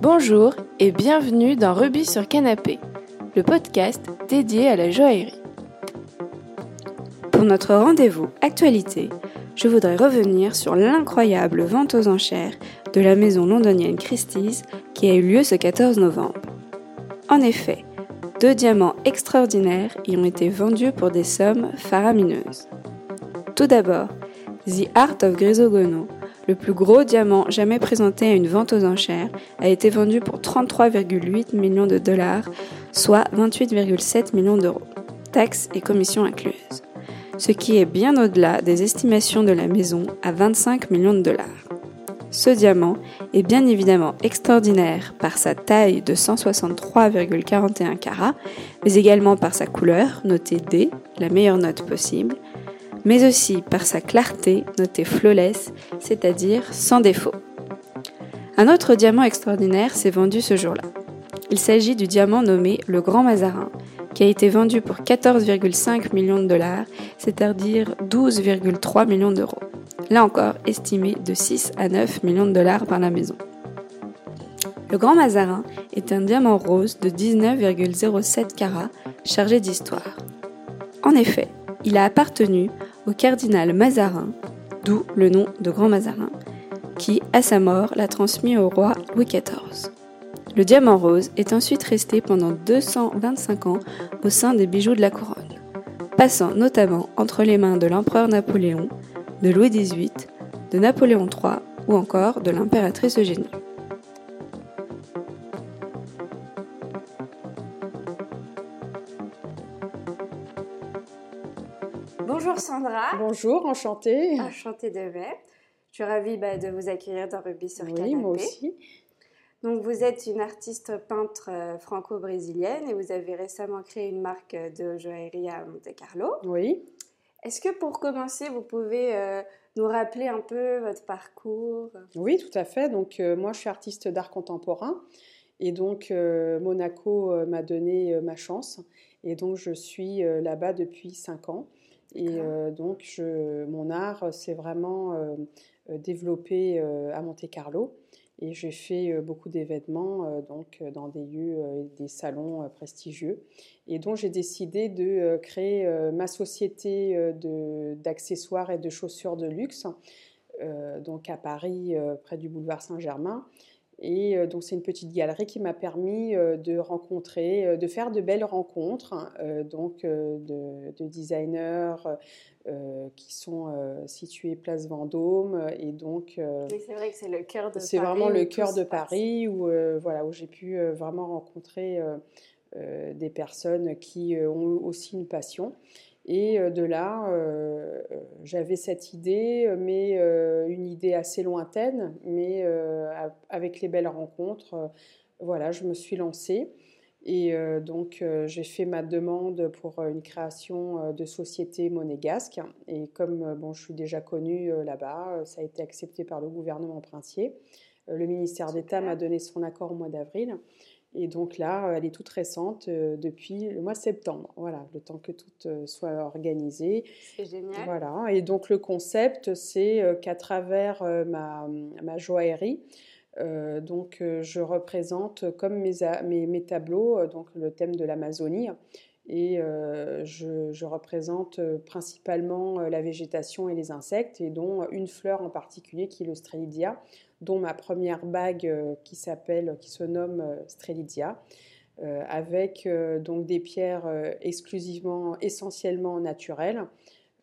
Bonjour et bienvenue dans Rubis sur Canapé, le podcast dédié à la joaillerie. Pour notre rendez-vous actualité, je voudrais revenir sur l'incroyable vente aux enchères de la maison londonienne Christie's qui a eu lieu ce 14 novembre. En effet, deux diamants extraordinaires y ont été vendus pour des sommes faramineuses. Tout d'abord, The Art of Grisogono, le plus gros diamant jamais présenté à une vente aux enchères, a été vendu pour 33,8 millions de dollars, soit 28,7 millions d'euros, taxes et commissions incluses, ce qui est bien au-delà des estimations de la maison à 25 millions de dollars. Ce diamant est bien évidemment extraordinaire par sa taille de 163,41 carats, mais également par sa couleur, notée D, la meilleure note possible, mais aussi par sa clarté notée flawless, c'est-à-dire sans défaut. Un autre diamant extraordinaire s'est vendu ce jour-là. Il s'agit du diamant nommé le Grand Mazarin, qui a été vendu pour 14,5 millions de dollars, c'est-à-dire 12,3 millions d'euros. Là encore, estimé de 6 à 9 millions de dollars par la maison. Le Grand Mazarin est un diamant rose de 19,07 carats chargé d'histoire. En effet, il a appartenu cardinal Mazarin, d'où le nom de Grand Mazarin, qui, à sa mort, l'a transmis au roi Louis XIV. Le diamant rose est ensuite resté pendant 225 ans au sein des bijoux de la couronne, passant notamment entre les mains de l'empereur Napoléon, de Louis XVIII, de Napoléon III ou encore de l'impératrice Eugénie. Bonjour Sandra. Bonjour, enchantée. Enchantée de même. Je suis ravie bah, de vous accueillir dans Rugby sur oui, moi aussi. Donc vous êtes une artiste peintre euh, franco-brésilienne et vous avez récemment créé une marque de joaillerie à Monte Carlo. Oui. Est-ce que pour commencer, vous pouvez euh, nous rappeler un peu votre parcours? Oui, tout à fait. Donc euh, moi, je suis artiste d'art contemporain et donc Monaco m'a donné ma chance et donc je suis là-bas depuis 5 ans. Et donc je, mon art s'est vraiment développé à Monte Carlo. Et j'ai fait euh, beaucoup d'événements euh, donc euh, dans des lieux des salons prestigieux. Et donc j'ai décidé de créer ma société d'accessoires et de chaussures de luxe, donc à Paris, près du boulevard Saint-Germain. Et donc c'est une petite galerie qui m'a permis de rencontrer, de faire de belles rencontres, donc de, de, designers, euh, qui sont euh, situés place Vendôme et donc euh, c'est vrai que c'est le cœur de Paris. C'est vraiment le cœur de Paris où voilà où j'ai pu vraiment rencontrer des personnes qui ont aussi une passion. Et de là, j'avais cette idée, mais une idée assez lointaine, mais avec les belles rencontres, voilà, je me suis lancée. Et euh, donc, euh, j'ai fait ma demande pour euh, une création de société monégasque. Et comme bon, je suis déjà connue là-bas, ça a été accepté par le gouvernement princier. le ministère d'État m'a donné son accord au mois d'avril. Et donc là, elle est toute récente depuis le mois de septembre. Voilà, le temps que tout soit organisé. C'est génial. Voilà. Et donc le concept, c'est qu'à travers ma, ma joaillerie, euh, donc, euh, je représente comme mes, mes, tableaux, euh, donc le thème de l'Amazonie, et je, je, représente principalement la végétation et les insectes, et dont une fleur en particulier qui est le Strelitzia, dont ma première bague qui s'appelle, qui se nomme Strelitzia. avec donc des pierres exclusivement, essentiellement naturelles,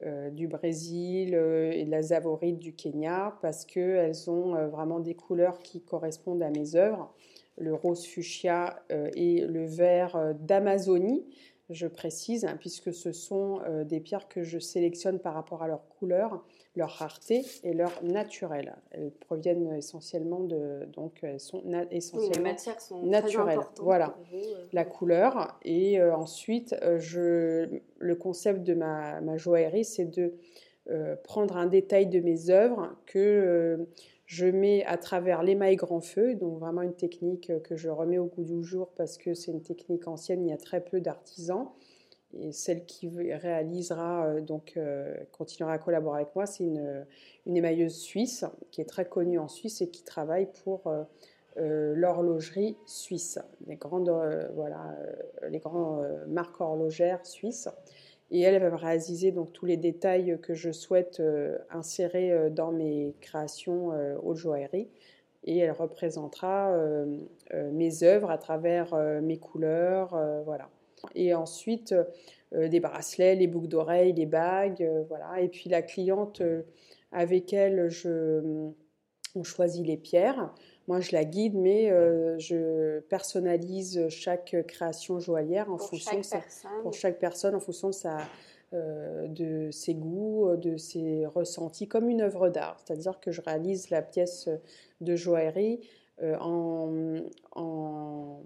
euh, du Brésil euh, et de la Zavorite du Kenya parce qu'elles ont euh, vraiment des couleurs qui correspondent à mes œuvres. Le rose fuchsia et le vert d'Amazonie, je précise, hein, puisque ce sont des pierres que je sélectionne par rapport à leur couleur leur rareté et leur naturel. Elles proviennent essentiellement de donc elles sont essentiellement naturelles. voilà, euh. la couleur et euh, ensuite euh, je le concept de ma, ma joaillerie c'est de prendre un détail de mes œuvres que je mets à travers l'émail grand feu, donc vraiment une technique que je remets au goût du jour parce que c'est une technique ancienne, il y a très peu d'artisans et celle qui réalisera, euh, donc euh, continuera à collaborer avec moi, c'est une, une, émailleuse suisse qui est très connue en Suisse et qui travaille pour l'horlogerie suisse, les grandes, voilà, les grands marques horlogères suisses. Et elle, va réaliser donc tous les détails que je souhaite insérer dans mes créations haute joaillerie. Et elle représentera mes œuvres à travers mes couleurs, voilà. Et ensuite, des bracelets, les boucles d'oreilles, les bagues, voilà. Et puis la cliente, avec elle, je, on choisit les pierres. Moi, je la guide, mais je personnalise chaque création joaillière en fonction de pour chaque personne en fonction de sa, de ses goûts, de ses ressentis, comme une œuvre d'art. C'est-à-dire que je réalise la pièce de joaillerie en, en,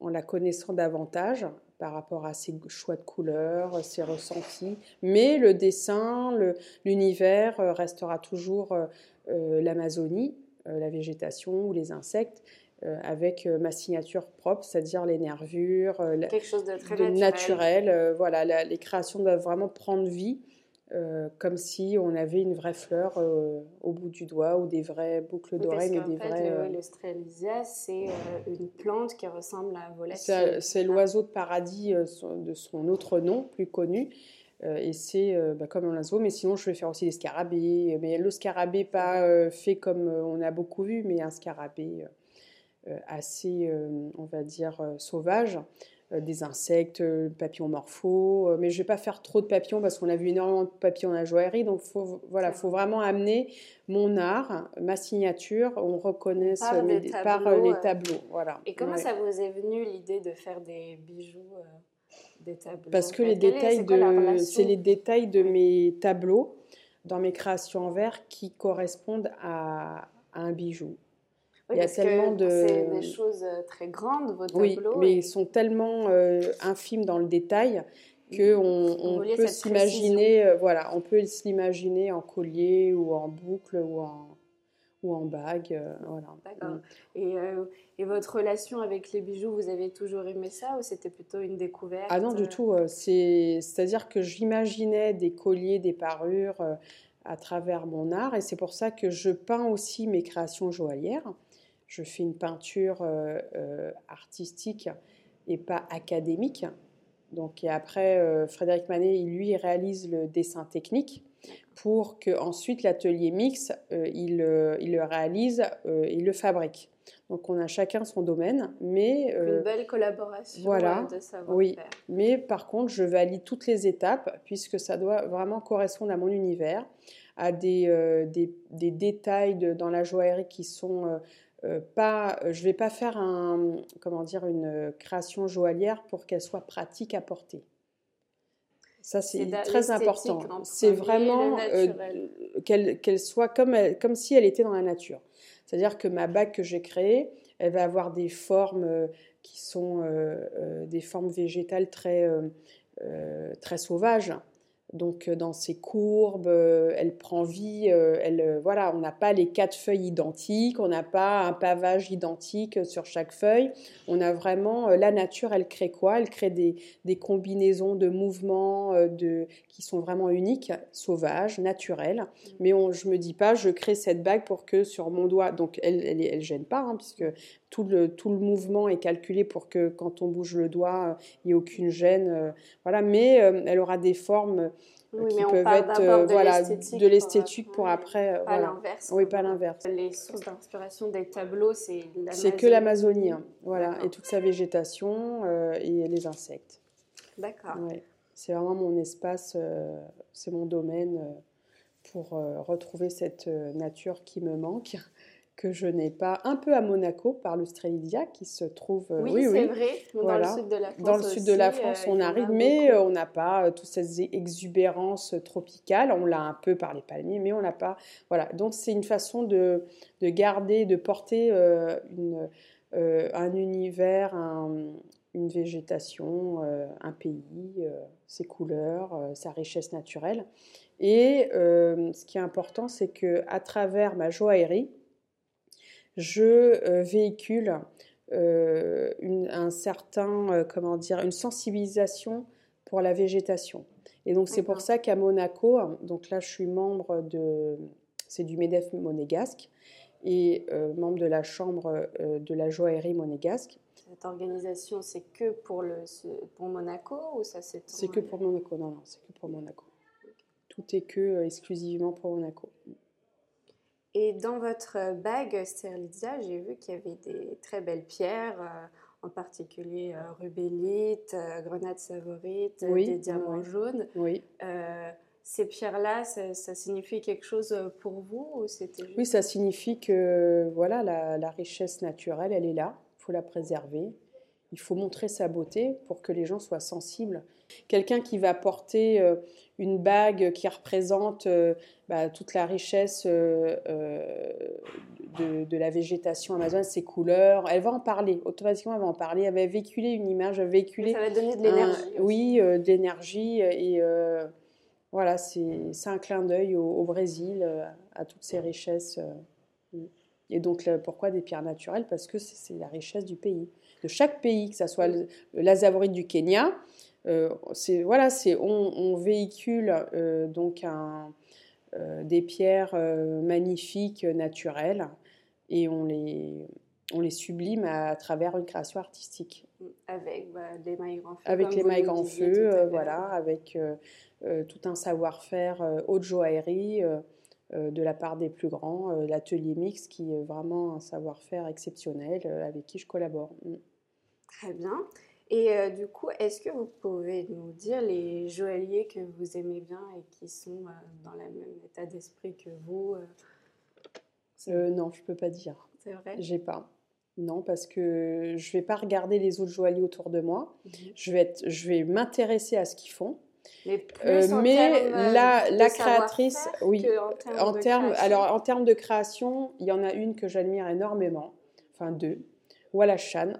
en, la connaissant davantage par rapport à ses choix de couleurs, ses ressentis. Mais le dessin, l'univers restera toujours l'Amazonie, la végétation ou les insectes. avec ma signature propre, c'est-à-dire les nervures, quelque chose de très naturel. voilà, les créations doivent vraiment prendre vie euh, comme si on avait une vraie fleur euh, au bout du doigt ou des vraies boucles d'oreilles. des vrais. Euh, L'Australisia, c'est une plante qui ressemble à un volatile. C'est l'oiseau de paradis de son autre nom, plus connu. et c'est bah, comme un oiseau, mais sinon je vais faire aussi des scarabées. Mais le scarabée, pas fait comme on a beaucoup vu, mais un scarabée assez, on va dire, sauvage. Euh, des insectes, euh, papillons morphos. Euh, mais je ne vais pas faire trop de papillons parce qu'on a vu énormément de papillons dans la joaillerie. Donc, faut, voilà, faut vraiment amener mon art, ma signature. On reconnaît par, mes, les, tableaux, les tableaux. Voilà. Et comment ça vous est venu l'idée de faire des bijoux des tableaux? Parce que les détails de, c'est les détails de mes tableaux dans mes créations en verre qui correspondent à un bijou il y a tellement de. C'est des choses euh, très grandes, vos tableaux. Oui, mais ils sont tellement euh, infimes dans le détail que on, on peut s'imaginer, euh, voilà, on peut s'imaginer en collier ou en boucle ou en ou en bague, voilà. D'accord. Mm. Et, et, votre relation avec les bijoux, vous avez toujours aimé ça ou c'était plutôt une découverte Ah non, du tout. c'est, c'est-à-dire que j'imaginais des colliers, des parures à travers mon art et c'est pour ça que je peins aussi mes créations joaillières je fais une peinture euh, euh, artistique et pas académique. Donc, et après, euh, Frédéric Manet, lui, réalise le dessin technique pour que ensuite l'atelier mix, il, il, le réalise et le fabrique. Donc, on a chacun son domaine, mais une belle collaboration voilà, de savoir Oui, mais par contre, je valide toutes les étapes puisque ça doit vraiment correspondre à mon univers, à des, des, des détails de, dans la joaillerie qui sont euh, pas, je ne vais pas faire un, comment dire, une création joaillière pour qu'elle soit pratique à porter. Ça, c'est très important. C'est vraiment euh, qu'elle soit comme, comme si elle était dans la nature. C'est-à-dire que ma bague que j'ai créée, elle va avoir des formes euh, qui sont des formes végétales très, très sauvages. Donc euh, dans ses courbes, euh, elle prend vie. Euh, elle, voilà, on n'a pas les quatre feuilles identiques, on n'a pas un pavage identique sur chaque feuille. On a vraiment la nature. Elle crée quoi? Elle crée des, des, combinaisons de mouvements de, qui sont vraiment uniques, sauvages, naturels. Mais on, je me dis pas, je crée cette bague pour que sur mon doigt, donc elle, elle, elle gêne pas, hein, puisque tout le, tout le mouvement est calculé pour que quand on bouge le doigt, il n'y ait aucune gêne. voilà, mais elle aura des formes oui, qui peuvent être de voilà, de l'esthétique pour, après. Pas l'inverse. Oui, pas l'inverse. Les sources d'inspiration des tableaux, c'est C'est que l'Amazonie, hein. voilà, et toute sa végétation euh, et les insectes. D'accord. C'est vraiment mon espace, euh, c'est mon domaine euh, pour retrouver cette nature qui me manque que je n'ai pas, un peu à Monaco par l'Australia qui se trouve. Euh, oui, c'est vrai. Dans le sud de la France. Dans le sud de la France, on arrive, mais euh, on n'a pas euh, toutes ces exubérances tropicales. On l'a un peu par les palmiers, mais on n'a pas. Voilà. Donc c'est une façon de, de, garder, de porter une, un univers, une végétation, un pays, ses couleurs, sa richesse naturelle. Et ce qui est important, c'est que à travers ma joaillerie, je euh, véhicule euh, une, un certain, euh, comment dire, une sensibilisation pour la végétation. Et donc c'est pour ça qu'à Monaco, donc là je suis membre de, c'est du Medef monégasque, et membre de la Chambre de la joaillerie monégasque. Cette organisation, c'est que pour, le, pour Monaco ou ça c'est C'est que pour Monaco, non, non, c'est que pour Monaco. Tout est que exclusivement pour Monaco. Et dans votre bague Sterlizia, j'ai vu qu'il y avait des très belles pierres en particulier euh, rubellite, euh, grenade savorite, des diamants jaunes. Oui. Euh, ces pierres-là, ça, signifie quelque chose pour vous ou c'était Oui, ça signifie que voilà, la, richesse naturelle, elle est là, il faut la préserver. Il faut montrer sa beauté pour que les gens soient sensibles. Quelqu'un qui va porter une bague qui représente bah, toute la richesse de, la végétation amazonienne, ses couleurs. Elle va en parler, automatiquement elle va en parler. Elle va véhiculer une image, elle va véhiculer. Ça va donner de l'énergie. Oui, euh, de l'énergie. Et euh, voilà, c'est un clin d'œil au, Brésil, euh, à toutes ces richesses. et donc, pourquoi des pierres naturelles Parce que c'est la richesse du pays. De chaque pays, que ce soit l'Azavorite du Kenya, c'est voilà, c'est on, on, véhicule donc un, des pierres magnifiques, naturelles, et on les, on les sublime à, travers une création artistique. Avec bah, les mailles grand feu. Avec les mailles grand feu, euh, voilà, avec euh, euh, tout un savoir-faire haute joaillerie de la part des plus grands, l'atelier mix qui est vraiment un savoir-faire exceptionnel avec qui je collabore. Mm. Très bien. Et du coup, est-ce que vous pouvez nous dire les joailliers que vous aimez bien et qui sont dans le même état d'esprit que vous euh, non, je peux pas dire. C'est vrai? J'ai pas. Non, parce que je vais pas regarder les autres joailliers autour de moi. Mhm. Je vais être, je vais m'intéresser à ce qu'ils font. Mais, euh, mais la, la créatrice, oui, en termes, alors en termes de création, il y en a une que j'admire énormément, enfin deux, Walla Chan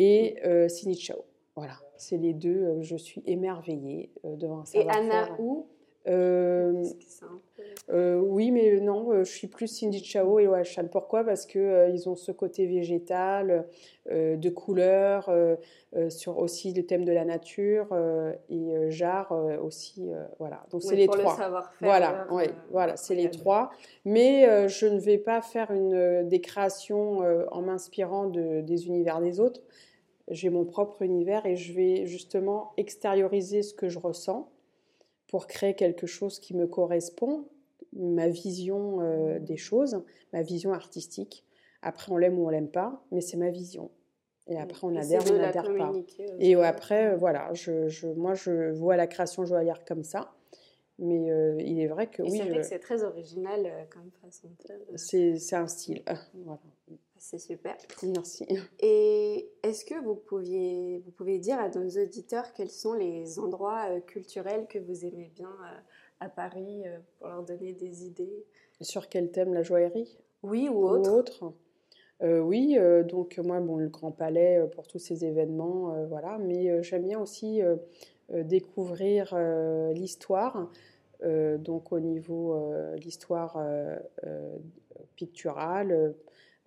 et euh, Chao. Voilà, c'est les deux. Euh, je suis émerveillée devant ça. Et Anna Hu euh, euh, oui, mais non, euh, je suis plus Cindy Chao et Oashan. Pourquoi? Parce que ils ont ce côté végétal, de couleur, sur aussi le thème de la nature et Jarre aussi. voilà. Donc c'est les trois. voilà, oui, voilà, c'est les trois. Mais je ne vais pas faire une des créations en m'inspirant de, des univers des autres. J'ai mon propre univers et je vais justement extérioriser ce que je ressens pour créer quelque chose qui me correspond, ma vision euh, des choses, ma vision artistique. Après, on l'aime ou on l'aime pas, mais c'est ma vision. Et après, on adhère ou on n'adhère pas. Et après, voilà, je, je, moi, je vois la création joaillière comme ça. Mais euh, il est vrai que oui. C'est vrai que c'est très original euh, comme façon de faire. C'est un style. voilà. C'est super. Merci. Et est-ce que vous, pouviez, vous pouvez dire à nos auditeurs quels sont les endroits euh, culturels que vous aimez bien euh, à Paris euh, pour leur donner des idées? Sur quel thème La joaillerie? Oui, ou autre. autre. oui, donc moi, bon, le Grand Palais pour tous ces événements, voilà. Mais j'aime bien aussi découvrir l'histoire. donc au niveau l'histoire picturale,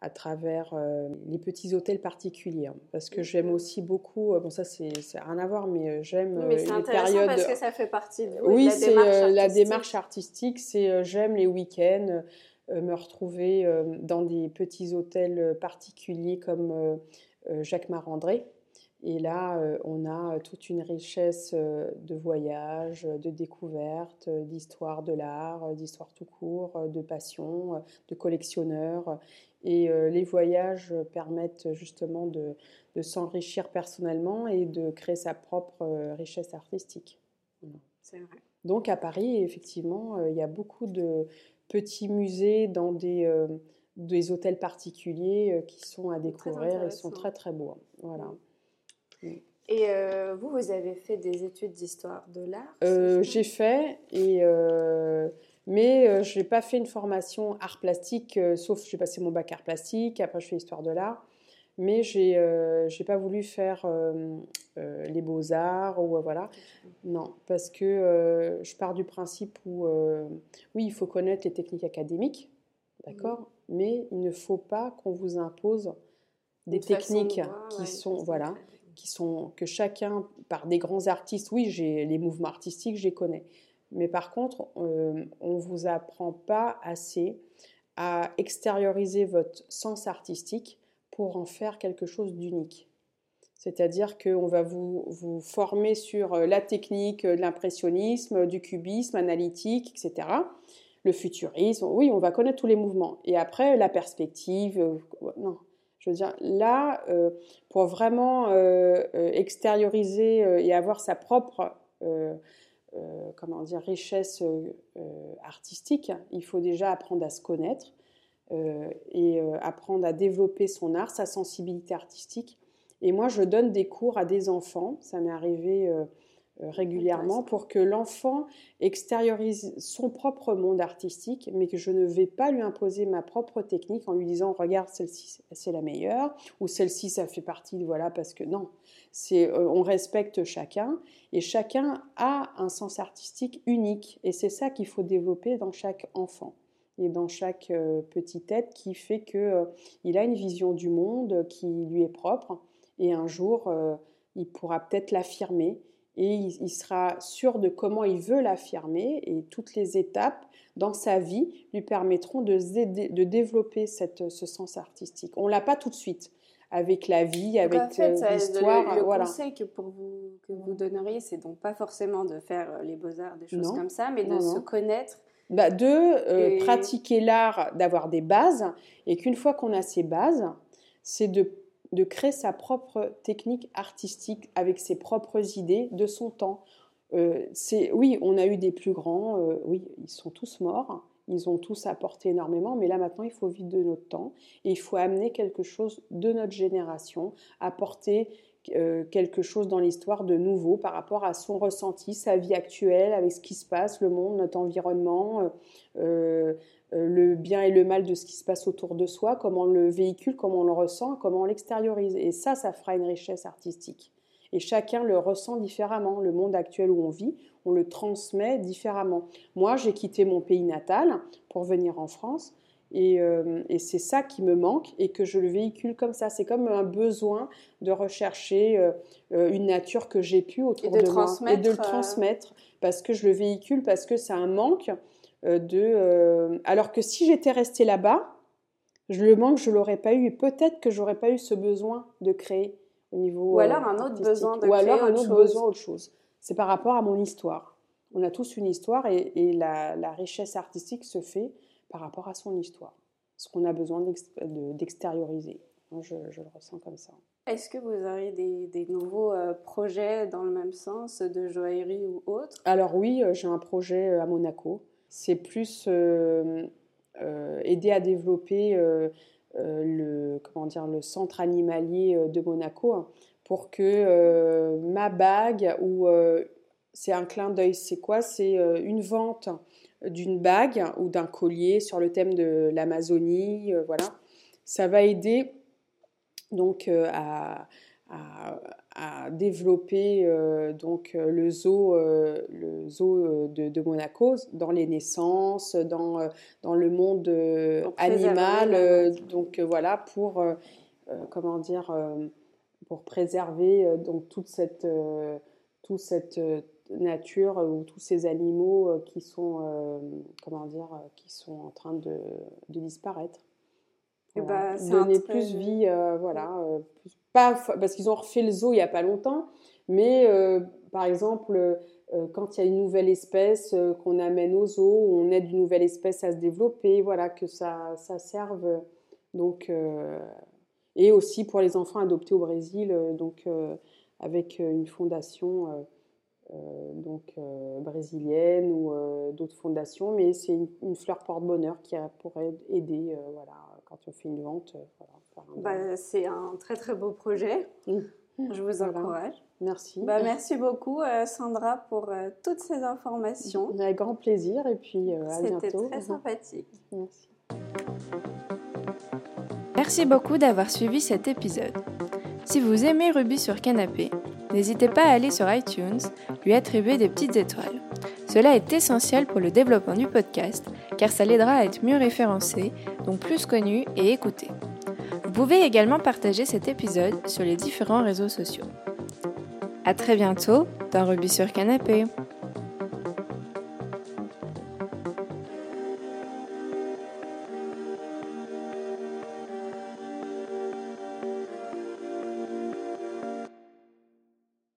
à travers euh, les petits hôtels particuliers. Hein, parce que j'aime aussi beaucoup, euh, bon ça c'est rien à voir, mais euh, j'aime oui, mais les périodes... parce que ça fait partie de, oui, c'est la démarche artistique, c'est j'aime les week-ends, me retrouver dans des petits hôtels particuliers comme Jacques Marandré. Et là, on a toute une richesse de voyages, de découvertes, d'histoire de l'art, d'histoire tout court, de passion, de collectionneurs. Et euh, les voyages permettent justement de, s'enrichir personnellement et de créer sa propre euh, richesse artistique. C'est vrai. Donc à Paris, effectivement, euh, il y a beaucoup de petits musées dans des, des hôtels particuliers qui sont à découvrir et sont très très beaux. Voilà. Mm. Et vous, vous avez fait des études d'histoire de l'art J'ai fait et mais euh, je n'ai pas fait une formation art plastique, euh, sauf j'ai passé mon bac art plastique, après je fais histoire de l'art. Mais je n'ai euh, pas voulu faire les beaux-arts ou voilà. Non, parce que je pars du principe où, oui, il faut connaître les techniques académiques, d'accord Mais il ne faut pas qu'on vous impose des techniques qui sont, voilà, qui sont, que chacun, par des grands artistes, oui, j'ai les mouvements artistiques, je les connais mais par contre, euh, on ne vous apprend pas assez à extérioriser votre sens artistique pour en faire quelque chose d'unique. C'est-à-dire qu'on va vous, vous, former sur euh, la technique de l'impressionnisme, du cubisme analytique, etc. Le futurisme, oui, on va connaître tous les mouvements. Et après, la perspective, euh, non. Je veux dire, là, euh, pour vraiment extérioriser et avoir sa propre comment dire, richesse artistique, il faut déjà apprendre à se connaître et apprendre à développer son art, sa sensibilité artistique. Et moi, je donne des cours à des enfants, ça m'est arrivé euh, euh, régulièrement, pour que l'enfant extériorise son propre monde artistique, mais que je ne vais pas lui imposer ma propre technique en lui disant regarde celle-ci c'est la meilleure ou celle-ci ça fait partie voilà parce que non. C'est euh, on respecte chacun et chacun a un sens artistique unique et c'est ça qu'il faut développer dans chaque enfant et dans chaque petite tête qui fait que il a une vision du monde qui lui est propre et un jour, euh, il pourra peut-être l'affirmer et il, sera sûr de comment il veut l'affirmer et toutes les étapes dans sa vie lui permettront de, de développer cette, ce sens artistique. On l'a pas tout de suite avec la vie, avec euh, l'histoire. Le, le conseil que, pour vous, que vous donneriez, c'est donc pas forcément de faire euh, les beaux-arts, des choses comme ça, mais de se connaître. Bah de pratiquer l'art, d'avoir des bases, et qu'une fois qu'on a ces bases, c'est de de créer sa propre technique artistique avec ses propres idées de son temps. Euh, c'est oui, on a eu des plus grands, euh, oui, ils sont tous morts, ils ont tous apporté énormément, mais là maintenant il faut vivre de notre temps et il faut amener quelque chose de notre génération, apporter euh, quelque chose dans l'histoire de nouveau par rapport à son ressenti, sa vie actuelle, avec ce qui se passe, le monde, notre environnement, euh, le bien et le mal de ce qui se passe autour de soi, comment on le véhicule, comment on le ressent, comment on l'extériorise. Et ça, ça fera une richesse artistique. Et chacun le ressent différemment. Le monde actuel où on vit, on le transmet différemment. Moi, j'ai quitté mon pays natal pour venir en France. Et, euh, c'est ça qui me manque et que je le véhicule comme ça. C'est comme un besoin de rechercher euh, une nature que j'ai pu autour de, moi et de le transmettre parce que je le véhicule, parce que c'est un manque euh, de. Euh, alors que si j'étais restée là-bas, je le manque, je l'aurais pas eu. Et peut-être que j'aurais pas eu ce besoin de créer au niveau. Ou alors un autre besoin de Ou alors un autre chose. besoin, autre chose. C'est par rapport à mon histoire. On a tous une histoire et, la, richesse artistique se fait par rapport à son histoire. Ce qu'on a besoin d'extérioriser. je, je, le ressens comme ça. Est-ce que vous auriez des, des nouveaux euh, projets dans le même sens, de joaillerie ou autre? Alors oui, j'ai un projet à Monaco c'est plus euh, euh, aider à développer euh, le, comment dire, le centre animalier de Monaco hein, pour que ma bague ou c'est un clin d'œil, c'est quoi? C'est une vente d'une bague ou d'un collier sur le thème de l'Amazonie, voilà. Ça va aider donc à, à, développer euh, donc euh, le zoo, euh, le zoo de, Monaco dans les naissances, dans, dans le monde animal. donc voilà pour comment dire pour préserver donc toute cette toute cette nature ou tous ces animaux qui sont comment dire qui sont en train de, de disparaître. Eh ben, donner plus vie, voilà, plus, pas parce qu'ils ont refait le zoo il n'y a pas longtemps, mais euh, par exemple, euh, quand il y a une nouvelle espèce euh, qu'on amène au zoo, on aide une nouvelle espèce à se développer, voilà, que ça, ça serve. Donc, et aussi pour les enfants adoptés au Brésil, donc avec une fondation donc brésilienne ou d'autres fondations, mais c'est une, fleur porte-bonheur qui pourrait aider, voilà, quand on fait une vente. Voilà. Bah, c'est un très très beau projet. Je vous encourage. Merci. Bah, merci beaucoup euh, Sandra pour euh, toutes ces informations. Avec grand plaisir et puis euh, à bientôt. C'était très sympathique. Merci. Merci beaucoup d'avoir suivi cet épisode. Si vous aimez Ruby sur Canapé, n'hésitez pas à aller sur iTunes, lui attribuer des petites étoiles. Cela est essentiel pour le développement du podcast car ça l'aidera à être mieux référencé, donc plus connu et écouté. Vous pouvez également partager cet épisode sur les différents réseaux sociaux. A très bientôt dans Ruby sur Canapé.